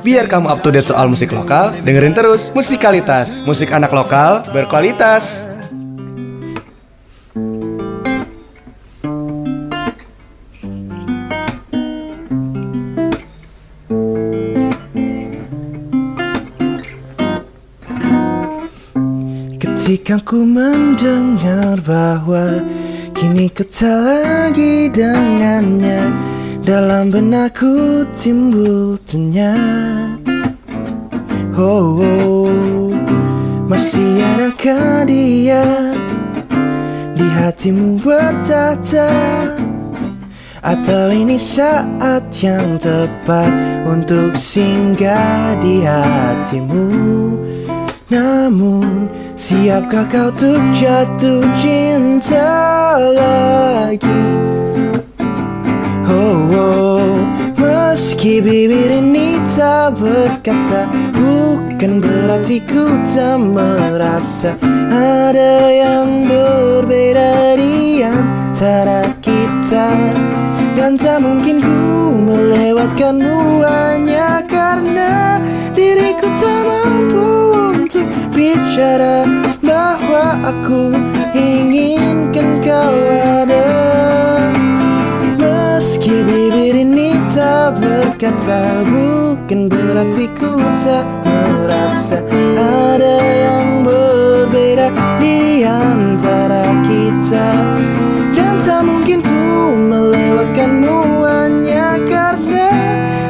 Biar kamu up to date soal musik lokal, dengerin terus Musikalitas, musik anak lokal berkualitas. Ketika ku mendengar bahwa Kini ku tak lagi dengannya Dalam benakku timbul tanya Oh, oh. Masih adakah dia? Di hatimu bertata Atau ini saat yang tepat Untuk singgah di hatimu? Namun Siapkah kau untuk jatuh cinta lagi Oh, oh Meski bibir ini tak berkata Bukan berarti ku tak merasa Ada yang berbeda di antara kita. Dan tak mungkin ku melewatkanmu hanya karena Diriku tak mampu untuk bicara bahwa aku inginkan kau ada tak berkata Bukan berarti ku tak merasa Ada yang berbeda di antara kita. Dan tak mungkin ku melewatkanmu hanya karena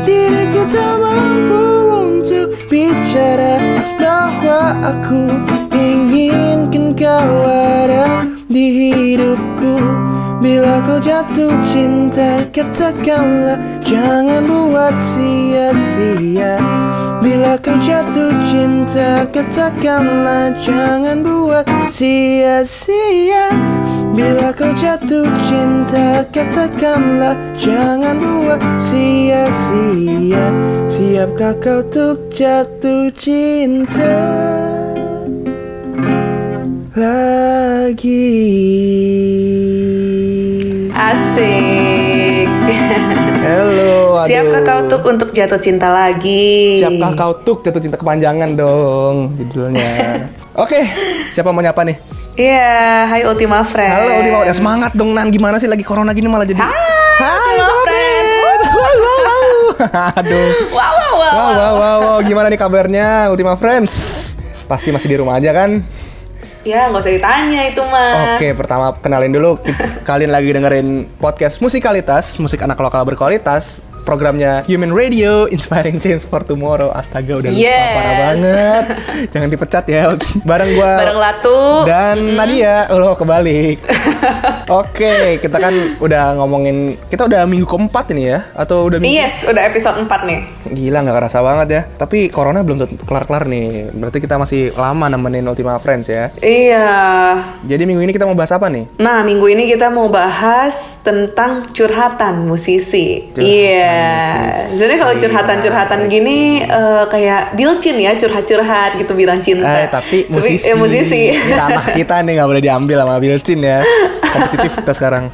Diriku tak mampu untuk bicara bahwa aku inginkan kau ada di hidupku. Bila kau jatuh cinta katakanlah jangan buat sia-sia. Bila kau jatuh cinta katakanlah jangan buat sia-sia. Bila kau jatuh cinta katakanlah jangan buat sia-sia. Siapkah kau untuk jatuh cinta? Lagi Halo, aduh. Siapkah kau untuk untuk jatuh cinta lagi? Siapkah kau tuh jatuh cinta kepanjangan dong judulnya. Oke, siapa mau nyapa nih? Iya, Hai Ultima Friend. Halo Ultima, udah semangat dong Nan. Gimana sih lagi corona gini malah jadi? Hai, Hai Ultima Ultima Friend. Friend. Wow, wow, wow. Aduh. Wow, wow, wow. Wow, wow, wow, wow. Gimana nih kabarnya Ultima Friends? Pasti masih di rumah aja kan? Ya, nggak usah ditanya itu mah. Oke, pertama kenalin dulu. Kalian lagi dengerin podcast Musikalitas, musik anak lokal berkualitas. Programnya Human Radio, Inspiring Change for Tomorrow. Astaga, udah lupa Yes. parah banget. Jangan dipecat ya. Bareng gua Bareng Latu. dan Nadia. Oh, kebalik. Oke, kita kan udah ngomongin kita udah minggu keempat ini ya atau udah minggu Yes, udah episode 4 nih. Gila nggak kerasa banget ya. Tapi corona belum kelar-kelar nih. Berarti kita masih lama nemenin Ultima Friends ya. Iya. Jadi minggu ini kita mau bahas apa nih? Nah, minggu ini kita mau bahas tentang curhatan musisi. Iya. musisi. Jadi kalau curhatan-curhatan gini eh, kayak bilcin ya, curhat-curhat gitu bilang cinta. Eh, tapi musisi. eh, musisi. Ini ranah kita nih nggak boleh diambil sama Bilcin ya. Kompetitif kita sekarang.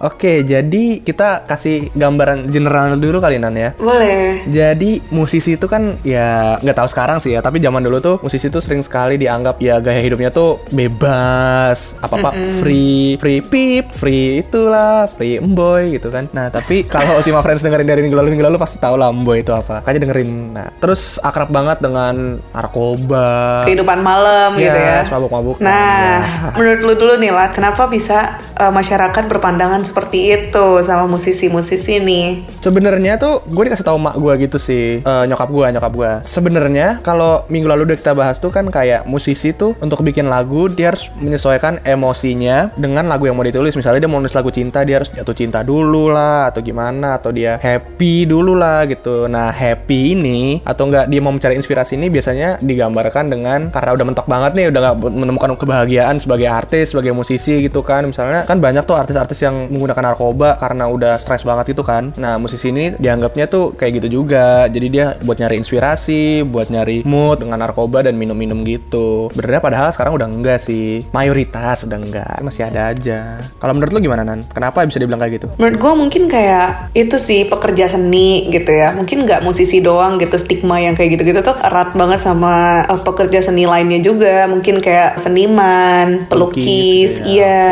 Oke, jadi kita kasih gambaran general dulu kali Nan ya. Boleh. Jadi musisi itu kan ya nggak tahu sekarang sih ya, tapi zaman dulu tuh musisi itu sering sekali dianggap ya gaya hidupnya tuh bebas, apa apa free, free pip, free itulah, free emboy gitu kan. Nah tapi kalau Ultima Friends dengerin dari minggu lalu minggu lalu pasti tahu lah emboy itu apa. Makanya dengerin. Nah terus akrab banget dengan narkoba. Kehidupan malam Iya, gitu ya. mabuk-mabuk. Nah, menurut lu dulu nih lah, kenapa bisa eh, masyarakat berpandangan seperti itu sama musisi-musisi nih? Sebenarnya tuh gue dikasih tahu mak gue gitu sih eh, nyokap gue nyokap gue. Sebenarnya kalau minggu lalu udah kita bahas tuh kan kayak musisi tuh untuk bikin lagu dia harus menyesuaikan emosinya dengan lagu yang mau ditulis. Misalnya dia mau nulis lagu cinta dia harus jatuh cinta dulu lah atau gimana atau dia happy dulu lah gitu. Nah happy ini atau enggak dia mau mencari inspirasi ini biasanya digambarkan dengan karena udah mentok banget nih udah nggak menemukan kebahagiaan sebagai artis sebagai musisi gitu kan misalnya kan banyak tuh artis-artis yang menggunakan narkoba karena udah stres banget itu kan. Nah, musisi ini dianggapnya tuh kayak gitu juga. Jadi dia buat nyari inspirasi, buat nyari mood dengan narkoba dan minum-minum gitu. Benernya padahal sekarang udah enggak sih. Mayoritas udah enggak, masih ada aja. Kalau menurut lu gimana Nan? Kenapa bisa dibilang kayak gitu? Menurut gue mungkin kayak itu sih pekerja seni gitu ya. Mungkin nggak musisi doang gitu stigma yang kayak gitu-gitu tuh erat banget sama uh, pekerja seni lainnya juga. Mungkin kayak seniman, pelukis, Pelukis, ya, iya.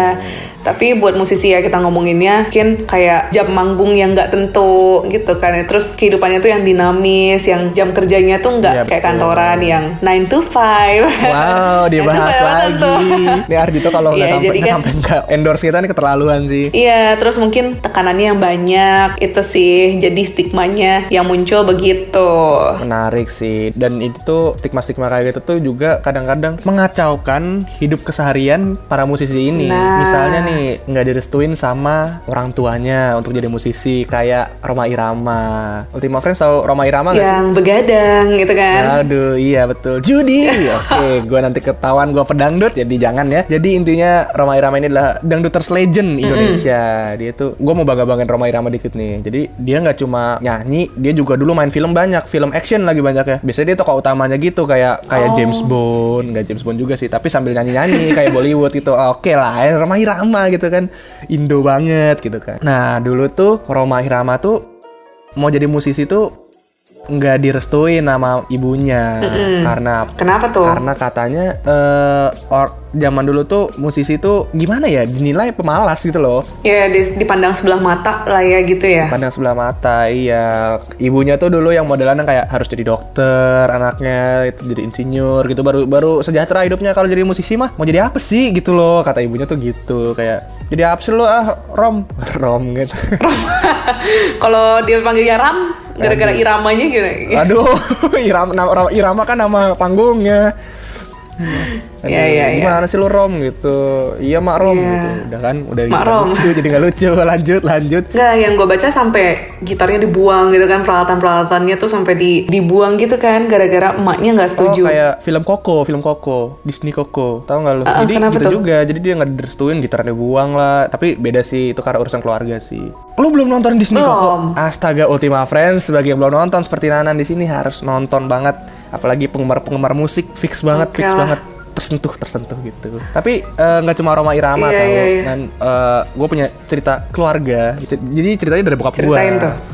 Tapi buat musisi ya kita ngomonginnya mungkin kayak jam manggung yang nggak tentu gitu kan. Terus kehidupannya tuh yang dinamis, yang jam kerjanya tuh nggak Iya, kayak kantoran yang 9 to 5. Wow, dibahas lagi. Nih Ardito kalau nggak Iya, sampai kan- sampai nggak endorse kita nih keterlaluan sih. Iya, terus mungkin tekanannya yang banyak itu sih, jadi stigmanya yang muncul begitu. Menarik sih. Dan itu tuh stigma-stigma kayak gitu tuh juga kadang-kadang mengacaukan hidup keseharian para musisi ini. Nah. Misalnya nih nggak direstuin sama orang tuanya untuk jadi musisi kayak Roma Irama. Ultima Friends tahu Roma Irama nggak sih? Yang begadang gitu kan. Aduh, iya betul. Judi. Oke, gua nanti ketahuan gua pedangdut jadi jangan ya. Jadi intinya Roma Irama ini adalah dangduters legend Indonesia. Dia tuh gua mau bangga-banggain Roma Irama dikit nih. Jadi dia nggak cuma nyanyi, dia juga dulu main film banyak, film action lagi banyak ya. Biasanya dia tokoh utamanya gitu kayak kayak James Bond, nggak James Bond juga sih, tapi sambil nyanyi-nyanyi kayak Bollywood gitu. Oke lah, ya, Roma Irama gitu kan. Indo banget gitu kan. Nah, dulu tuh Roma Irama tuh mau jadi musisi tuh nggak direstuin sama ibunya. Karena Kenapa tuh? karena katanya eh or, zaman dulu tuh musisi tuh gimana ya? Dinilai pemalas gitu loh. Ya di- dipandang sebelah mata lah ya gitu ya. pandang sebelah mata iya. Ibunya tuh dulu yang modelannya kayak harus jadi dokter anaknya itu jadi insinyur gitu. Baru baru sejahtera hidupnya. Kalau jadi musisi mah mau jadi apa sih? Gitu loh. Kata ibunya tuh gitu. Kayak jadi apa sih lo ah rom? Rom gitu. Kalau dia panggilnya Ram gara-gara iramanya gitu. aduh irama irama kan nama panggungnya Iya, iya, iya. Gimana sih lu Rom gitu? Iya Mak Rom Iya. gitu. Udah kan, udah Mak Rom. lucu, jadi nggak lucu. Lanjut, lanjut. Enggak, yang gue baca sampai gitarnya dibuang gitu kan peralatan-peralatannya tuh sampai di dibuang gitu kan gara-gara emaknya nggak setuju. Oh kayak film Coco, film Coco, Disney Coco. Tahu nggak lu? Ah, jadi kenapa gitu tuh? juga. Jadi dia nggak direstuin, gitarnya dibuang lah. Tapi beda sih, itu karena urusan keluarga sih. Lu belum nonton Disney Belum. Coco? Astaga, Ultima Friends sebagai yang belum nonton seperti Nanan di sini harus nonton banget. Apalagi penggemar-penggemar musik fix banget, Oke fix lah. banget tersentuh tersentuh gitu. Tapi eh, nggak cuma Roma Irama Iya, tau. iya, iya. Dan gue punya cerita keluarga. Jadi ceritanya dari bokap gue.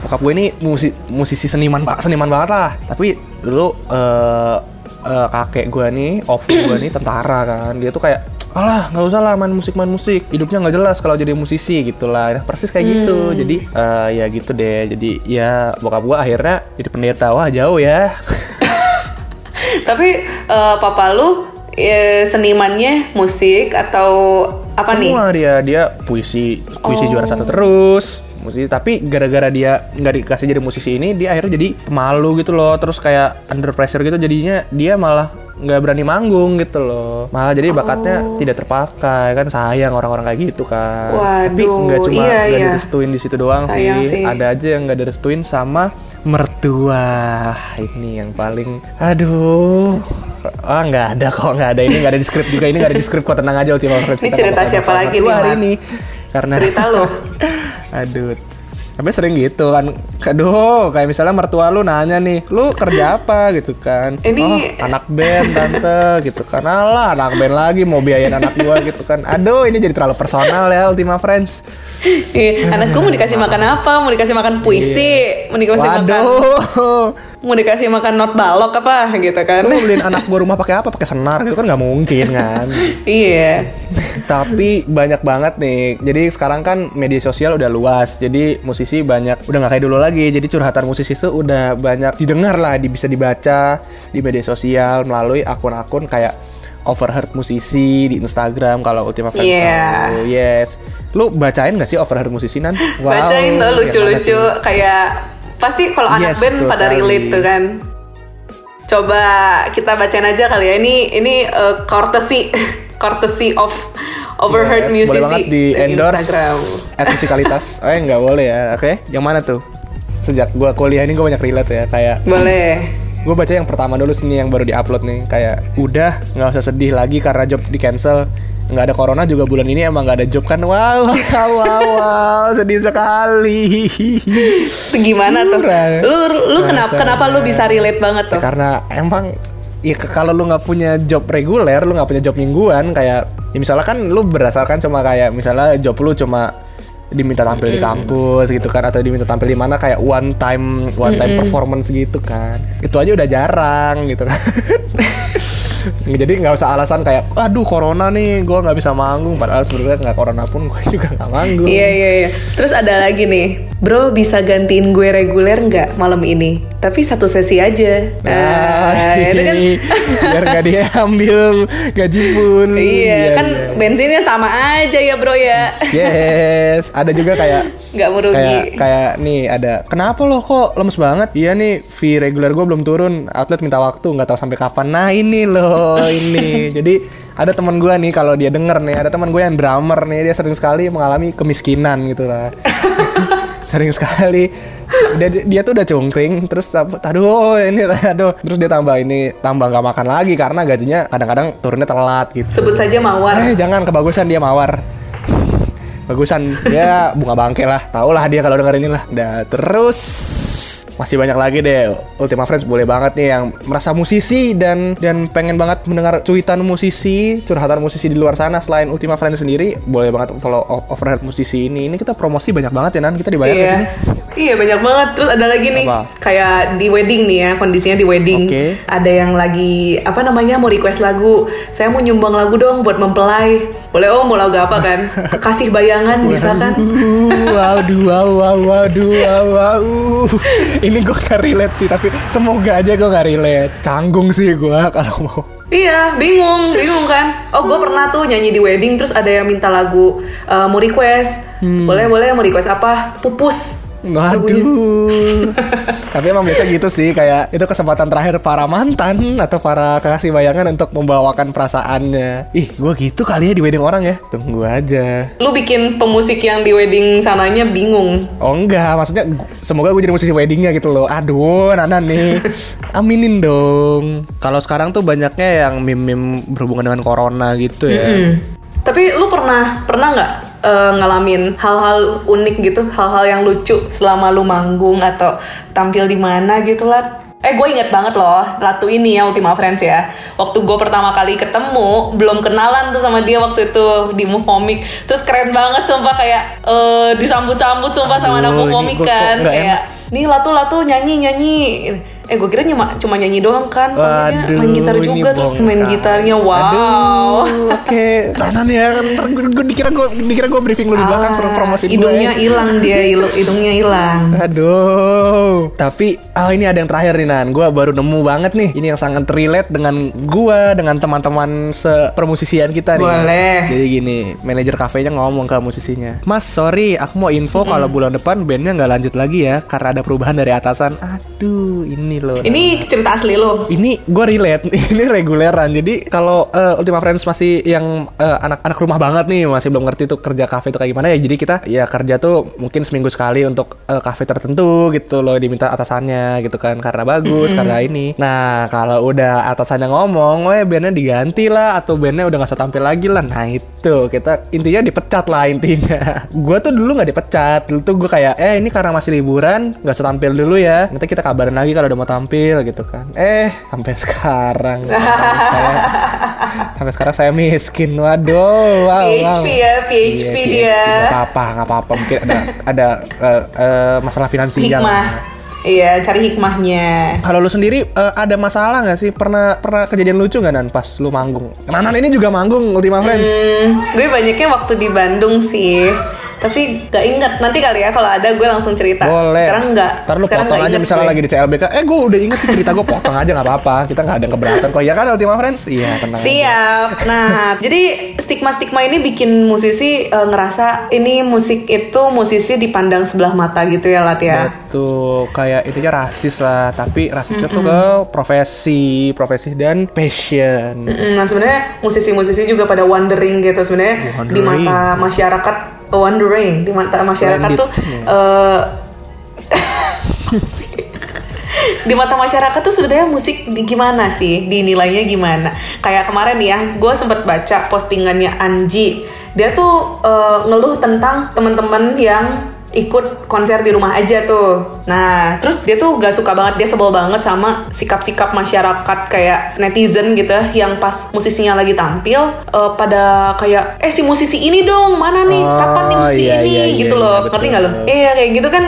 Bokap gue ini musi- musisi seniman pak seniman banget lah. Tapi dulu eh eh, kakek gue nih, off gue nih tentara kan. Dia tuh kayak Alah nggak usah lah main musik main musik hidupnya nggak jelas kalau jadi musisi gitu lah Nah, persis kayak gitu Hmm. jadi eh, ya gitu deh jadi ya bokap gue akhirnya jadi pendeta wah jauh ya Tapi eh, papa lu eh, senimannya musik atau apa nih? Semua dia dia puisi puisi Oh. juara satu terus musisi tapi gara-gara dia nggak dikasih jadi musisi ini dia akhirnya jadi pemalu gitu loh terus kayak under pressure gitu jadinya dia malah nggak berani manggung gitu loh malah jadi bakatnya tidak terpakai kan sayang orang-orang kayak gitu kan tapi Waduh, nggak cuma iya, nggak iya. direstuin di situ doang Sayang sih. sih. ada aja yang nggak direstuin sama mertua. Ini yang paling aduh. Ah nggak ada kok nggak ada. Ini nggak ada di skrip juga. Ini nggak ada di skrip kok. Tenang aja Ultima Ini cerita siapa lagi nih, hari ini. Karena Cerita lo. aduh tapi sering gitu kan. Aduh kayak misalnya mertua lu nanya nih lu kerja apa? gitu kan. Ini- oh anak band tante gitu kan. Alah anak band lagi mau biayain anak gua gitu kan. Aduh ini jadi terlalu personal ya Ultima Friends. Anakku mau dikasih makan apa? Mau dikasih makan puisi? Mau dikasih makan waduh mau dikasih makan not balok apa gitu kan? lu beliin anak gua rumah pakai apa pakai senar gitu kan nggak mungkin kan iya. Tapi banyak banget nih. Jadi sekarang kan media sosial udah luas. Jadi musisi banyak udah nggak kayak dulu lagi. Jadi curhatan musisi itu udah banyak didengar lah, bisa dibaca di media sosial melalui akun-akun kayak overheard musisi di Instagram kalau Ultima Friends Iya. tahu. Yes. Lu bacain gak sih overheard musisi nan? Wow, Bacain tuh lucu-lucu kayak pasti kalau anak Yes, band pada sekali. relate tuh kan. Coba kita bacain aja kali ya. Ini ini uh, courtesy courtesy of overheard Yes, musisi Boleh banget di endorse Instagram. at musikalitas. Oh nggak boleh ya. Oke, yang mana tuh? Sejak gua kuliah ini gue banyak relate ya kayak Boleh. gue baca yang pertama dulu sini yang baru diupload nih kayak udah nggak usah sedih lagi karena job di cancel nggak ada corona juga bulan ini emang nggak ada job kan? Wow wow wow, wow sedih sekali. Gimana tuh? Lu lu kenapa kenapa lu bisa relate banget tuh? karena emang ya kalau lu nggak punya job reguler lu nggak punya job mingguan kayak ya misalnya kan lu berdasarkan cuma kayak misalnya job lu cuma diminta tampil di kampus gitu kan atau diminta tampil di mana kayak one time one time performance gitu kan. Itu aja udah jarang gitu kan jadi nggak usah alasan kayak aduh corona nih gue nggak bisa manggung. Padahal sebenarnya nggak corona pun gue juga nggak manggung. Iya iya iya. Terus ada lagi nih, bro bisa gantiin gue reguler nggak malam ini? Tapi satu sesi aja. Nah, itu kan. biar nggak diambil gaji pun. Iya, kan bensinnya sama aja ya bro ya. Yes, ada juga kayak Nggak mau rugi. kayak kayak nih ada kenapa lo kok lemes banget? Iya nih fee reguler gue belum turun, outlet minta waktu nggak tahu sampai kapan. Nah ini loh ini. Jadi ada teman gue nih kalau dia denger nih ada teman gue yang drummer nih dia sering sekali mengalami kemiskinan gitu lah. sering sekali. Dia, dia tuh udah cungkring terus aduh ini aduh. Terus dia tambah ini tambah nggak makan lagi karena gajinya kadang-kadang turunnya telat gitu. Sebut saja mawar. eh jangan kebagusan dia mawar. Bagusan dia bunga bangke lah tau lah dia kalau denger ini lah. Dah, terus masih banyak lagi deh Ultima Friends boleh banget nih yang merasa musisi dan dan pengen banget mendengar cuitan musisi curhatan musisi di luar sana selain Ultima Friends sendiri boleh banget follow overhead musisi ini ini kita promosi banyak banget ya nan kita dibayar Iya. sini Iya banyak banget. Terus ada lagi nih Apa? kayak di wedding nih ya kondisinya di wedding. Oke. Ada yang lagi apa namanya mau request lagu. Saya mau nyumbang lagu dong buat mempelai. Boleh om mau lagu apa kan? Kekasih bayangan bisa kan? Waduh, waduh, wow, wow. Ini gue gak relate sih, tapi semoga aja gue gak relate. Canggung sih gue kalau mau. Iya, bingung, bingung kan? Oh, gue pernah tuh nyanyi di wedding, terus ada yang minta lagu, eh, mau request, Hmm. boleh boleh mau request apa? Pupus. Waduh. tapi emang biasa gitu sih, kayak itu kesempatan terakhir para mantan atau para kekasih bayangan untuk membawakan perasaannya. Ih, gue gitu kali ya di wedding orang ya. Tunggu aja. Lu bikin pemusik yang di wedding sananya bingung. Oh enggak, maksudnya semoga gue jadi musisi weddingnya gitu loh. Aduh, Nana nih. Aminin dong. Kalau sekarang tuh banyaknya yang meme-meme berhubungan dengan corona gitu ya. Hmm. Tapi lu pernah pernah nggak eh, ngalamin hal-hal unik gitu, hal-hal yang lucu selama lu manggung atau tampil di mana gitu lah? Eh gue inget banget loh Latu ini ya Ultima Friends ya. Waktu gue pertama kali ketemu Belum kenalan tuh sama dia waktu itu Di Movicomic Terus keren banget sumpah kayak eh, Disambut-sambut sumpah sama anak Aduh, Movicomic gua kok kan. Kayak Nih Latu Latu nyanyi nyanyi Eh gue kira cuma, cuma nyanyi doang kan Taunya main gitar juga Terus main gitarnya Wow oke. Tanan ya, ntar gue, gue dikira gue dikira gue briefing lu di belakang suruh promosi. Ah, hidungnya hilang dia hidungnya hilang Aduh. Tapi oh ini ada yang terakhir nih Nan. Gue baru nemu banget nih. Ini yang sangat relate dengan gue dengan teman-teman sepermusisian kita nih. Boleh. Jadi gini, manajer kafenya ngomong ke musisinya, Mas sorry, aku mau info kalau bulan depan bandnya nggak lanjut lagi ya karena ada perubahan dari atasan. Aduh, ini loh. ini cerita asli lo. Ini gue relate ini reguleran. Jadi kalau eh, Ultima Friends masih yang eh, anak-anak rumah banget nih masih belum ngerti tuh kerja kafe itu kayak gimana ya. Jadi kita ya kerja tuh mungkin seminggu sekali untuk eh, kafe tertentu gitu loh diminta atasannya gitu kan karena bagus karena ini. Nah kalau udah atasannya ngomong oh ya bandnya diganti lah atau bandnya udah nggak usah tampil lagi lah. Nah itu kita intinya dipecat lah intinya. Gue tuh dulu nggak dipecat. Dulu tuh gue kayak eh ini karena masih liburan nggak usah tampil dulu ya. Nanti kita kabarin lagi kalau udah mau tampil gitu kan. Eh sampai sekarang. Saya sampai sekarang saya miskin. Waduh wow, PHP wow. ya PHP Iya, dia. nggak apa-apa nggak apa-apa. Mungkin ada ada eh, eh, masalah finansial. Hikmah. Iya cari hikmahnya. Kalau lu sendiri eh, ada masalah nggak sih? Pernah pernah kejadian lucu nggak nan pas lu manggung? Nanan ini juga manggung Ultima Friends. Hmm, gue banyaknya waktu di Bandung sih tapi gak inget nanti kali ya kalau ada gue langsung cerita Boleh. sekarang nggak Ntar lu sekarang potong aja misalnya gue. lagi di CLBK. Eh gue udah inget cerita gue potong aja nggak apa-apa. Kita nggak ada keberatan kok. Ya kan Ultima Friends? Iya tenang. aja. Siap. Nah, jadi stigma-stigma ini bikin musisi eh, ngerasa ini musik itu musisi dipandang sebelah mata gitu ya, Lat ya. Betul, kayak intinya rasis lah, tapi rasisnya tuh ke profesi, profesi dan passion. Mm, Nah sebenarnya musisi-musisi juga pada wondering gitu sebenarnya di mata masyarakat wondering di mata masyarakat Splendid. tuh eh di mata masyarakat tuh sebenarnya musik di gimana sih? Dinilainya gimana? Kayak kemarin ya gue sempet baca postingannya Anji. Dia tuh uh, ngeluh tentang teman-teman yang ikut konser di rumah aja tuh. Nah, terus dia tuh gak suka banget, dia sebel banget sama sikap-sikap masyarakat kayak netizen gitu yang pas musisinya lagi tampil uh, pada kayak eh si musisi ini dong, mana nih? Kapan nih musisi iya, ini? iya, gitu iya, loh. iya, Ngerti nggak lo? Iya, kayak gitu kan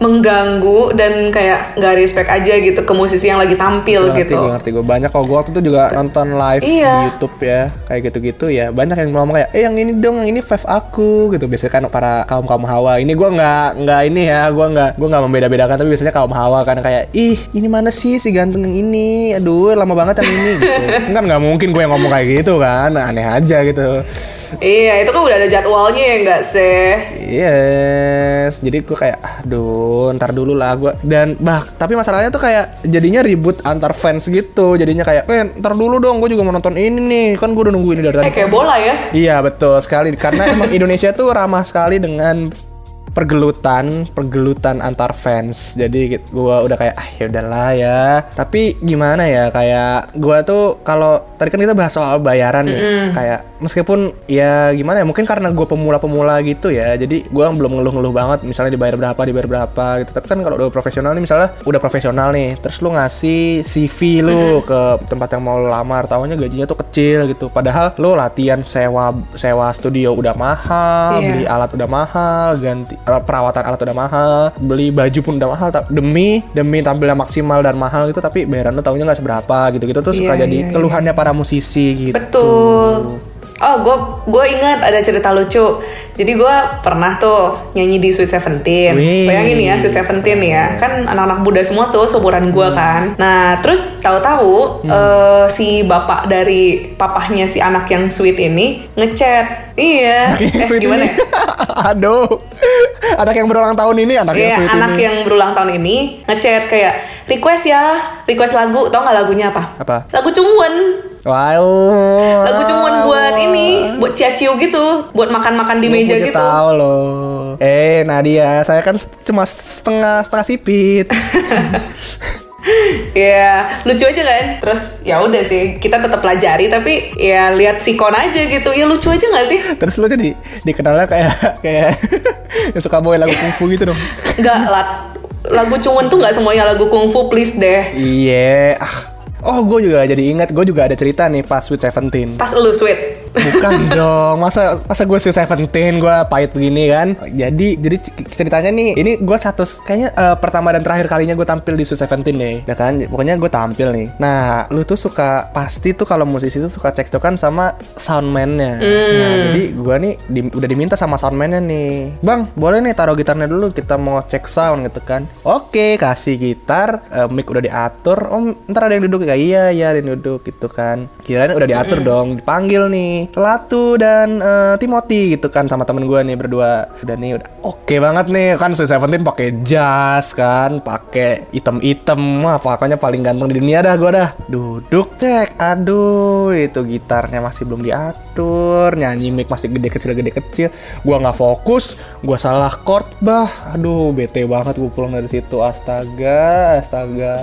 mengganggu dan kayak nggak respect aja gitu ke musisi yang lagi tampil ngerti, gitu. gue ngerti gue banyak kok. Gue waktu itu juga nonton live Iya. di YouTube ya. Kayak gitu-gitu ya. Banyak yang ngomong kayak eh yang ini dong yang ini fave aku gitu. Biasanya kan para kaum kaum hawa. Ini gue nggak nggak ini ya. Gue nggak gue nggak membeda-bedakan tapi biasanya kaum hawa kan kayak ih ini mana sih si ganteng yang ini? Aduh lama banget yang ini gitu. Kan nggak mungkin gue yang ngomong kayak gitu kan. Aneh aja gitu. Iya, itu kan udah ada jadwalnya ya nggak sih? Yes, jadi gue kayak aduh, ntar dulu lah gue dan bah tapi masalahnya tuh kayak jadinya ribut antar fans gitu, jadinya kayak, eh ntar dulu dong, gue juga mau nonton ini nih, kan gue udah nunggu ini dari tadi. Eh kayak bola ya? Iya betul sekali, karena emang Indonesia tuh ramah sekali dengan pergelutan, pergelutan antar fans. Jadi gue udah kayak ah ya udahlah ya. Tapi gimana ya kayak gue tuh kalau tadi kan kita bahas soal bayaran nih, kayak meskipun ya gimana ya mungkin karena gue pemula-pemula gitu ya. Jadi gue belum ngeluh-ngeluh banget misalnya dibayar berapa, dibayar berapa gitu. Tapi kan kalau udah profesional nih misalnya udah profesional nih, terus lu ngasih CV lu ke tempat yang mau lu lamar, tahunya gajinya tuh kecil gitu. Padahal lu latihan sewa sewa studio udah mahal, Iya. beli alat udah mahal, ganti alat perawatan alat udah mahal, beli baju pun udah mahal demi demi tampilnya maksimal dan mahal gitu tapi bayaran lu tahunya nggak seberapa gitu-gitu tuh suka Iya, jadi iya, keluhannya para musisi gitu. Betul. Oh, gue gue ingat ada cerita lucu. Jadi gue pernah tuh nyanyi di Sweet Seventeen. Bayangin ya Sweet Seventeen ya, kan anak-anak muda semua tuh seumuran gue kan. Nah terus tahu-tahu eh, si bapak dari papahnya si anak yang sweet ini ngechat. Iya. Eh Sweet gimana? ini. ya? Aduh. Anak yang berulang tahun ini anak yang Iya, sweet anak ini. yang berulang tahun ini ngechat kayak request ya, request lagu. Tau nggak lagunya apa? Apa? Lagu Cungwen. Wow. Lagu Cungwen buat ini, buat ciaciu gitu, buat makan-makan di meja gitu. tahu loh. Eh Nadia, saya kan cuma setengah setengah sipit. Ya lucu aja kan. Terus ya udah sih, kita tetap pelajari tapi ya lihat sikon aja gitu. Ya lucu aja nggak sih? Terus lu jadi dikenalnya kayak kayak yang suka bawain lagu kungfu gitu dong. Nggak lat. Lagu Cungwen tuh nggak semuanya lagu kungfu please deh. Iya. Ah. Oh, gue juga jadi ingat, gue juga ada cerita nih pas Sweet Seventeen. Pas lu sweet. Bukan dong, masa masa gue Sweet Seventeen gue pahit begini kan? Jadi jadi ceritanya nih, ini gue satu kayaknya eh, pertama dan terakhir kalinya gue tampil di Sweet Seventeen nih, ya kan? Pokoknya gue tampil nih. Nah, lu tuh suka pasti tuh kalau musisi tuh suka cekcokan sama soundman-nya. Nah, jadi gue nih di- udah diminta sama soundman-nya nih, bang boleh nih taruh gitarnya dulu kita mau cek sound gitu kan? Oke, kasih gitar, eh, mic udah diatur. Om, ntar ada yang duduk kayak iya iya ada yang duduk gitu kan. Kirain udah diatur dong, dipanggil nih Latu dan eh, Timothy gitu kan sama temen gue nih berdua. Udah nih udah oke banget nih kan Sweet Seventeen pakai jas kan, pakai item-item, wah pokoknya paling ganteng di dunia dah gue dah. Duduk cek, aduh itu gitarnya masih belum diatur, nyanyi mic masih gede kecil gede kecil. Gua nggak fokus, gua salah chord bah, aduh bete banget gue pulang dari situ, astaga, astaga.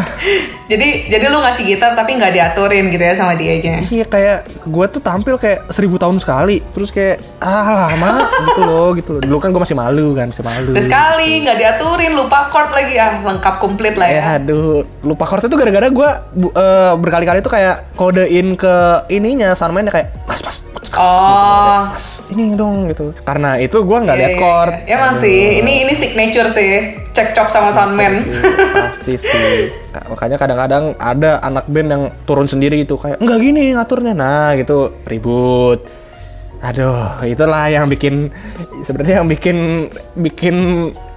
Jadi jadi lu ngasih gitar tapi nggak diaturin gitu ya sama dianya. Iya kayak gue tuh tampil kayak seribu tahun sekali Terus kayak ah lama gitu loh gitu loh Dulu kan gue masih malu kan masih malu Dan sekali nggak diaturin, lupa chord lagi ah lengkap komplit lah ya. Eh aduh lupa chord itu gara-gara gue berkali-kali tuh kayak kodein ke ininya soundman kayak mas mas Oh. mas ini dong gitu karena itu gue nggak Iya, lihat iya, chord iya. Emang sih, ini ini signature sih. Cekcok sama soundman. Sih, pasti sih Ka- makanya kadang-kadang ada anak band yang turun sendiri itu kayak enggak gini ngaturnya nah gitu ribut aduh itulah yang bikin sebenarnya yang bikin bikin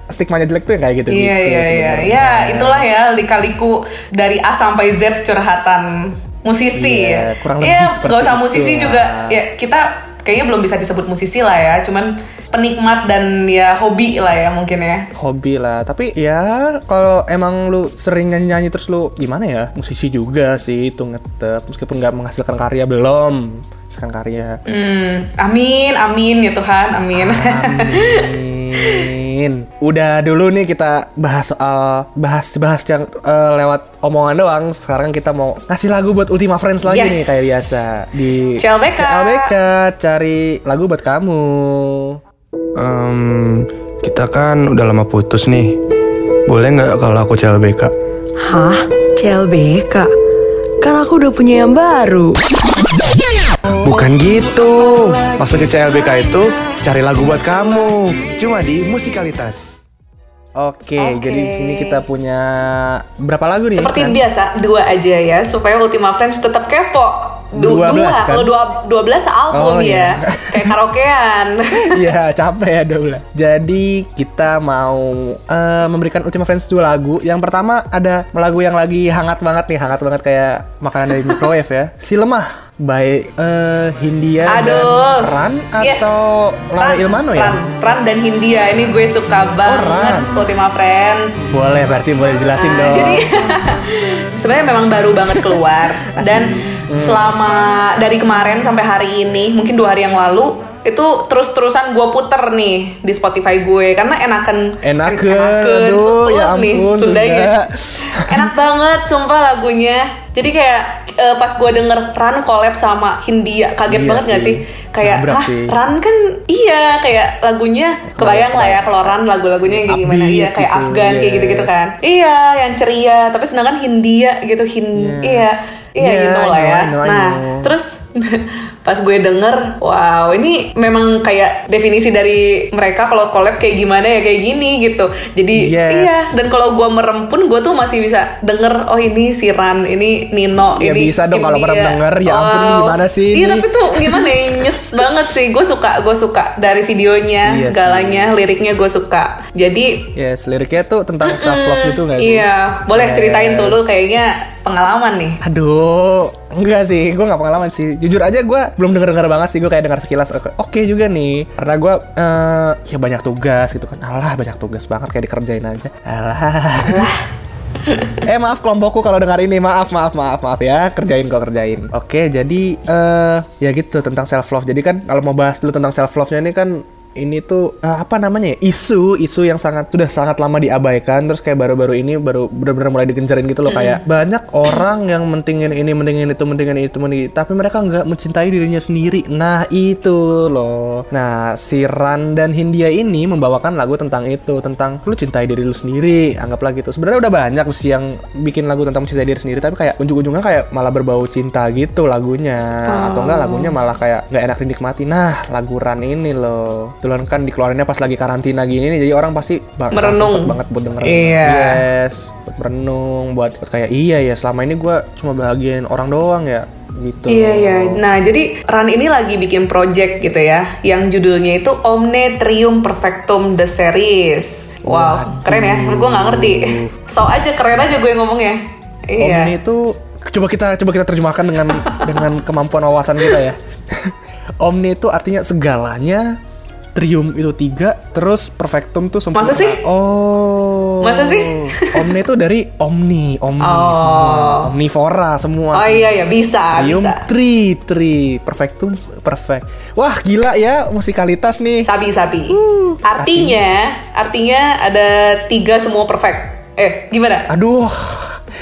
stigmanya jelek tuh yang kayak gitu Iya iya iya. Ya, itulah ya lika-liku dari A sampai Z curhatan musisi. Iya, kurang lebih ya, seperti gak usah itu musisi lah. juga. Ya, kita kayaknya belum bisa disebut musisi lah ya, cuman penikmat dan ya hobi lah ya mungkin ya. hobi lah tapi ya kalau emang lu sering nyanyi nyanyi terus lu gimana ya musisi juga sih itu ngetep meskipun nggak menghasilkan karya belum menghasilkan karya Hmm, amin, amin ya Tuhan, amin. amin. Udah dulu nih kita bahas soal bahas-bahas yang eh, lewat omongan doang. Sekarang kita mau ngasih lagu buat Ultima Friends lagi Yes. nih kayak biasa di CLBK. CLBK cari lagu buat kamu. Em, kita kan udah lama putus nih. Boleh nggak kalau aku CLBK? Hah? CLBK? Kan aku udah punya yang baru. Bukan gitu. Maksudnya CLBK itu cari lagu buat kamu. Cuma di musikalitas. Oke, Oke. jadi di sini kita punya berapa lagu nih? Seperti Kan? biasa, dua aja ya, supaya Ultima Friends tetap kepo. Du- 12 dua, kan? kalau dua, 12 album Oh, ya, iya. kayak karaokean. Iya capek ya double. Jadi kita mau eh, memberikan Ultima Friends dua lagu. Yang pertama ada lagu yang lagi hangat banget nih, hangat banget kayak makanan dari microwave ya. Si lemah by eh, Hindia Aduh. dan Ran Yes. atau Lala Ran, Ilmano ya? Ran, Ran dan Hindia, ini gue suka banget Ran. Ultima Friends. Boleh berarti boleh jelasin dong. Nah, Jadi sebenarnya memang baru banget keluar dan Hmm. selama dari kemarin sampai hari ini, mungkin dua hari yang lalu itu terus-terusan gue puter nih di Spotify gue karena enakan Enaken, enaken, aduh, ya nih, ampun, Sundanya. Sunda. enak banget sumpah lagunya jadi kayak eh, pas gue denger Ran collab sama Hindia kaget Iya banget gak sih. sih kayak sih. Ran kan iya kayak lagunya kebayang lah ya kalau Ran lagu-lagunya kayak gimana iya kayak gitu, Afgan kayak yes. gitu-gitu kan iya yang ceria tapi sedangkan Hindia gitu hin iya iya Yeah, you know lah I know, ya I know, nah know. terus pas gue denger wow ini memang kayak definisi dari mereka kalau collab kayak gimana ya kayak gini gitu jadi Yes. iya dan kalau gue merem pun gue tuh masih bisa denger oh ini si Ran ini Nino Ya ini bisa dong kalau India. merem denger, ya ampun, ini gimana sih iya tapi tuh gimana ya nyes banget sih gue suka gue suka dari videonya Iya segalanya liriknya gue suka jadi Yes, liriknya tuh tentang self love gitu nggak iya boleh Yes. ceritain dulu kayaknya pengalaman nih Aduh, enggak sih, gue nggak pengalaman sih. Jujur aja gue belum denger denger banget sih, gue kayak dengar sekilas. Oke oke juga nih, karena gue eh ya banyak tugas gitu kan. Alah banyak tugas banget kayak dikerjain aja. Alah. Eh maaf kelompokku kalau dengar ini. Maaf maaf maaf maaf ya. Kerjain kok kerjain. Oke jadi eh ya gitu tentang self love jadi kan kalau mau bahas dulu tentang self love nya ini kan ini tuh eh, apa namanya ya? Isu isu yang sangat sudah sangat lama diabaikan terus kayak baru-baru ini baru benar-benar mulai digencarin gitu loh kayak banyak orang yang mentingin ini mentingin itu mentingin itu mentingin itu, tapi mereka nggak mencintai dirinya sendiri. Nah itu loh. Nah si Ran dan Hindia ini membawakan lagu tentang itu tentang lu cintai diri lu sendiri anggaplah gitu sebenarnya udah banyak sih yang bikin lagu tentang mencintai diri sendiri tapi kayak ujung-ujungnya kayak malah berbau cinta gitu lagunya. Atau enggak lagunya malah kayak nggak enak dinikmati. Nah lagu Ran ini loh Kebetulan kan dikeluarinnya pas lagi karantina gini nih jadi orang pasti bakal Merenung. banget buat denger Iya. yes buat merenung buat, buat kayak iya ya selama ini gua cuma bahagiain orang doang ya gitu Iya iya. Nah jadi Ran ini lagi bikin project gitu ya, yang judulnya itu Omne Trium Perfectum the Series. Wow, keren ya. Gue nggak ngerti. So aja keren aja gue ngomongnya. Iya. Omni itu coba kita coba kita terjemahkan dengan dengan kemampuan wawasan kita ya. Omni itu artinya segalanya, trium itu tiga, terus perfectum tuh sempurna. Masa sih? Oh. Masa sih? Omni itu dari omni, omni Oh. semua, omnivora semua. Oh iya ya bisa Trium bisa. tri tri perfectum perfect. Wah gila ya musikalitas nih. Sabi sabi. artinya artinya ada tiga semua perfect. Eh gimana? Aduh,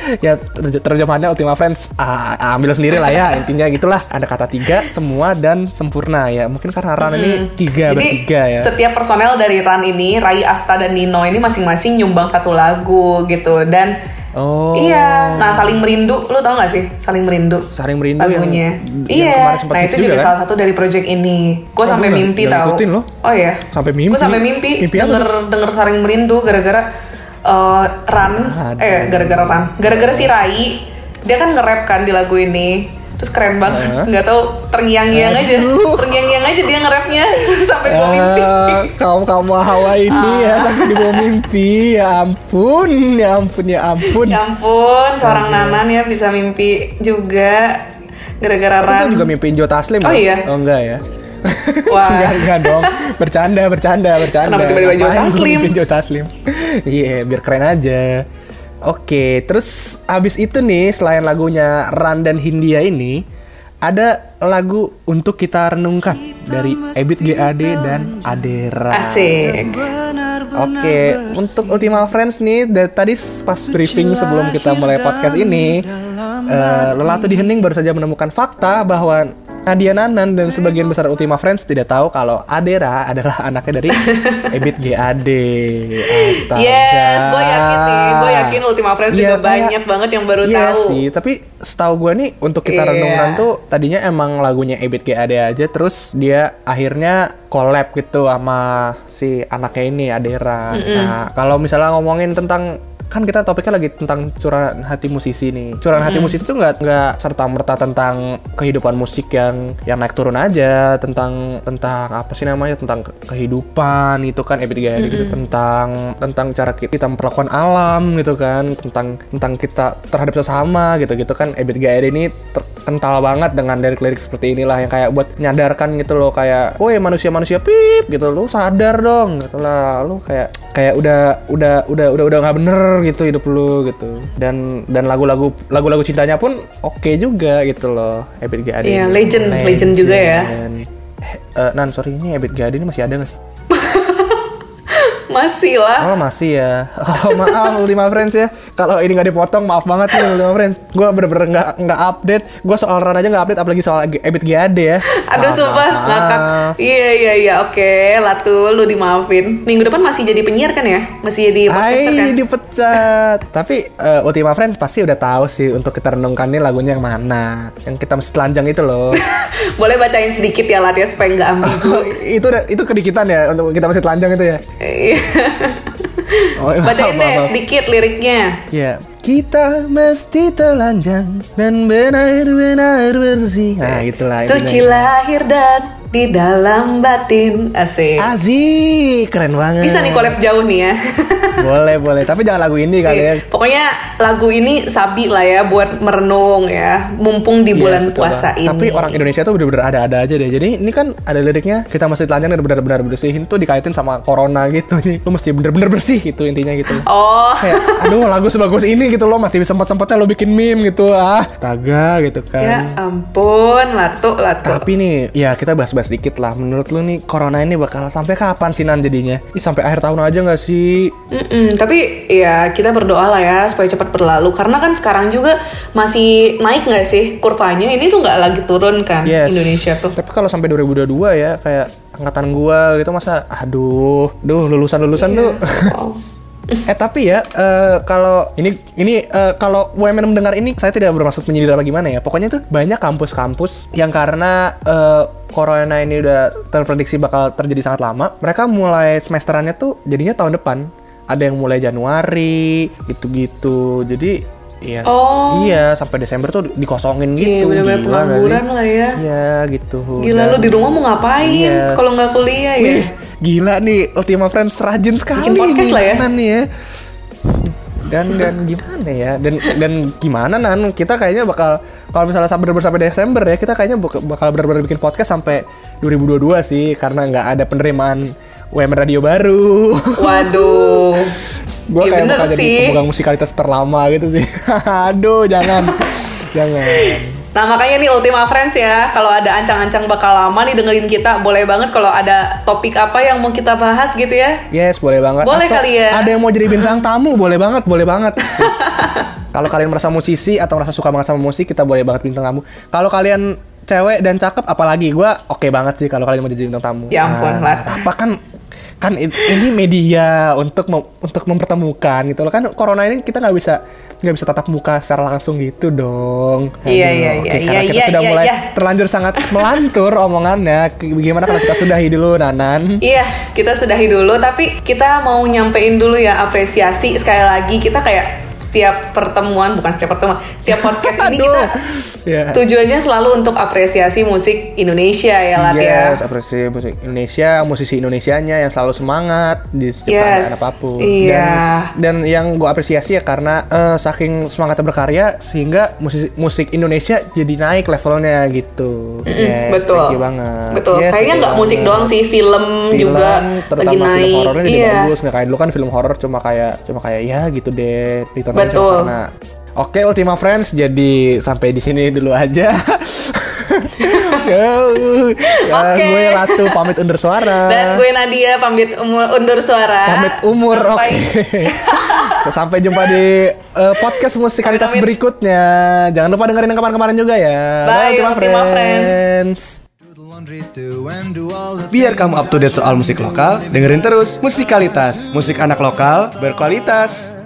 ya terj- terjemahannya Ultima Friends ah, ambil sendiri lah ya intinya gitulah ada kata tiga semua dan sempurna ya mungkin karena Ran ini tiga Jadi bertiga ya setiap personel dari Ran ini, Rai Asta dan Nino ini masing-masing nyumbang satu lagu gitu dan oh Iya, nah saling merindu, lu tau gak sih saling merindu? saling merindu lagunya. yang iya, nah itu juga, kan? salah satu dari project ini. Gue Oh, sampai mimpi loh. Oh iya. Sampai mimpi? Gue sampai mimpi, Mimpi apa denger denger saling merindu gara-gara eh, Ran, Aduh. eh gara-gara Ran, gara-gara si Rai, dia kan nge-rap kan di lagu ini. Terus keren banget, Hah? nggak tahu terngiang-ngiang aja, Aduh. terngiang-ngiang aja dia nge-rapnya sampai gue mimpi. Ah, kaum kaum Hawa ini ya sampai dibawa mimpi ya ampun ya ampun ya ampun Ya ampun, seorang Nanan ya bisa mimpi juga gara-gara Ran. kan juga mimpiin Joe Taslim Oh loh. iya? oh enggak ya Wah. enggak enggak dong bercanda bercanda bercanda Kenapa tiba-tiba Joe gua Taslim? Joe Taslim iya biar keren aja Oke, terus abis itu nih selain lagunya Ran dan Hindia ini ada lagu untuk kita renungkan. dari Ebit GAD dan Adera. Asik. Oke, untuk Ultima Friends nih, dari tadi pas briefing sebelum kita mulai podcast ini, eh, Lelatu di Hening baru saja menemukan fakta bahwa Nadia Nanan dan sebagian besar Ultima Friends tidak tahu kalau Adera adalah anaknya dari Ebit GAD. Astaga. Yes, gue yakin nih. Gue yakin Ultima Friends Iya, juga kayak- banyak banget yang baru Iya tahu. sih, tapi setahu gue nih untuk kita Iya. renungan tuh tadinya emang lagunya Ebit GAD aja, terus dia akhirnya collab gitu sama si anaknya ini Adera. Nah, kalau misalnya ngomongin tentang kan kita topiknya lagi tentang curahan hati musisi nih. Curahan hati musisi itu nggak nggak serta merta tentang kehidupan musik yang yang naik turun aja, tentang tentang apa sih namanya tentang ke- kehidupan itu kan Ebit GAD gitu tentang tentang cara kita memperlakukan alam gitu kan, tentang tentang kita terhadap sesama gitu-gitu kan. Ebit GAD ini ter- kental banget dengan lirik-lirik seperti inilah yang kayak buat nyadarkan gitu loh kayak, woi manusia-manusia pip gitu lu sadar dong gitu lah lu kayak kayak udah udah udah udah udah nggak bener gitu hidup lu gitu dan dan lagu-lagu lagu-lagu cintanya pun oke juga gitu loh Ebit GAD Iya, ini. legend, legend juga ya. Eh, eh, Nan sorry ini Ebit GAD ini masih ada nggak sih? Masih lah. Oh masih ya. Oh maaf Ultima Friends ya. Kalau ini nggak dipotong maaf banget nih Ultima Friends. Gue bener-bener nggak nggak update. Gue soal Ran aja nggak update apalagi soal Ebit GAD ya. Aduh Maaf, sumpah ngakak. Iya iya iya oke Latu lu dimaafin. Minggu depan masih jadi penyiar kan ya? Masih jadi podcaster kan? Hai dipecat. Tapi eh, Ultima Friends pasti udah tahu sih untuk kita renungkan nih lagunya yang mana. Yang kita mesti telanjang itu loh. Boleh bacain sedikit ya Lat ya supaya nggak ambigu. Itu itu kedikitan ya untuk kita mesti telanjang itu ya. Iya. Oh, Bacain maaf, deh maaf. sedikit liriknya. Ya, kita mesti telanjang dan benar-benar bersih. Nah, itulah. intinya. Suci lahir dan di dalam batin asik. Asik, keren banget. Bisa nih collab jauh nih ya. boleh, boleh. Tapi jangan lagu ini kali ya. Iya. Pokoknya lagu ini sabi lah ya buat merenung ya, mumpung di Yes, bulan betul puasa banget. ini. Tapi orang Indonesia tuh bener-bener ada-ada aja deh. Jadi ini kan ada liriknya kita mesti telanjang dan benar-benar bersihin tuh dikaitin sama corona gitu nih. Lu mesti bener-bener bersih gitu intinya gitu. Oh, Kayak, aduh lagu sebagus ini gitu loh masih sempet-sempetnya lo bikin meme gitu ah taga gitu ya kan ampun, latu latu. tapi nih ya kita bahas-bahas dikit lah menurut lu nih corona ini bakal sampai kapan sih nan jadinya Ih, sampai akhir tahun aja nggak sih Mm-mm, tapi ya kita berdoa lah ya supaya cepat berlalu karena kan sekarang juga masih naik nggak sih kurvanya ini tuh nggak lagi turun kan Yes. Indonesia tuh. Tapi kalau sampai 2022 ya kayak angkatan gua gitu masa aduh, duh lulusan-lulusan tuh. Wow. eh tapi ya eh, kalau ini ini eh, kalau UMN mendengar ini saya tidak bermaksud menyindir apa gimana ya. Pokoknya tuh banyak kampus-kampus yang karena eh, corona ini udah terprediksi bakal terjadi sangat lama, mereka mulai semesterannya tuh jadinya tahun depan. Ada yang mulai Januari gitu-gitu. Jadi Iya, Oh. iya sampai Desember tuh dikosongin Iya gitu. benar-benar Gila nggak pengangguran lah ya. Iya gitu. Gila Dan- lu di rumah mau ngapain Yes. kalau nggak kuliah ya? Wih, gila nih Ultima Friends rajin sekali Bikin podcast nih, lah ya. Nih ya. Dan dan gimana ya? Dan dan gimana nan? Kita kayaknya bakal kalau misalnya sampai bener sampai Desember ya, kita kayaknya bak- bakal benar-benar bikin podcast sampai 2022 sih karena nggak ada penerimaan UM radio baru. Waduh. Gue Iya kayak bakal jadi sih. pemegang musikalitas terlama gitu sih. Aduh, jangan. jangan. Nah makanya nih Ultima Friends ya, kalau ada ancang-ancang bakal lama nih dengerin kita, boleh banget kalau ada topik apa yang mau kita bahas gitu ya. Yes, boleh banget. Boleh Atau kali ya. Ada yang mau jadi bintang tamu, boleh banget, boleh banget. Kalau kalian merasa musisi atau merasa suka banget sama musik, kita boleh banget bintang tamu. Kalau kalian cewek dan cakep, apalagi gue oke banget sih kalau kalian mau jadi bintang tamu. Ya ampun, Nah, Lat. apa kan kan ini media untuk mem- untuk mempertemukan gitu loh kan corona ini kita nggak bisa nggak bisa tatap muka secara langsung gitu dong. Iya, iya, oke, iya, karena iya, kita iya, sudah iya, mulai iya. terlanjur sangat melantur omongannya. Gimana kalau kita sudahi dulu Nanan? Iya, kita sudahi dulu, tapi kita mau nyampein dulu ya apresiasi sekali lagi kita kayak setiap pertemuan bukan setiap pertemuan, setiap podcast ini kita Ya. tujuannya selalu untuk apresiasi musik Indonesia ya Lat ya. Yes, apresiasi musik Indonesia, musisi Indonesianya yang selalu semangat di setiap Yes, apa pun. iya. Dan, dan yang gue apresiasi ya karena eh, saking semangatnya berkarya sehingga musik musik Indonesia jadi naik levelnya gitu. Yes, betul. thank you banget. Betul. Yes, Kayaknya nggak musik doang sih, film, Film, juga terutama lagi film naik. horornya jadi iya. bagus nggak kayak dulu kan film horor cuma kayak cuma kayak ya gitu deh ditonton Betul. karena Oke Ultima Friends jadi sampai di sini dulu aja. ya, ya Oke. gue Ratu pamit undur suara. Dan gue Nadia pamit umur undur suara. pamit umur oke. Sampai- Sampai jumpa di eh, podcast musikalitas Pamit, berikutnya. Jangan lupa dengerin yang kemarin-kemarin juga ya. Bye, Ultima Ultima Friends. Biar kamu up to date soal musik lokal, dengerin terus Musikalitas, musik anak lokal berkualitas.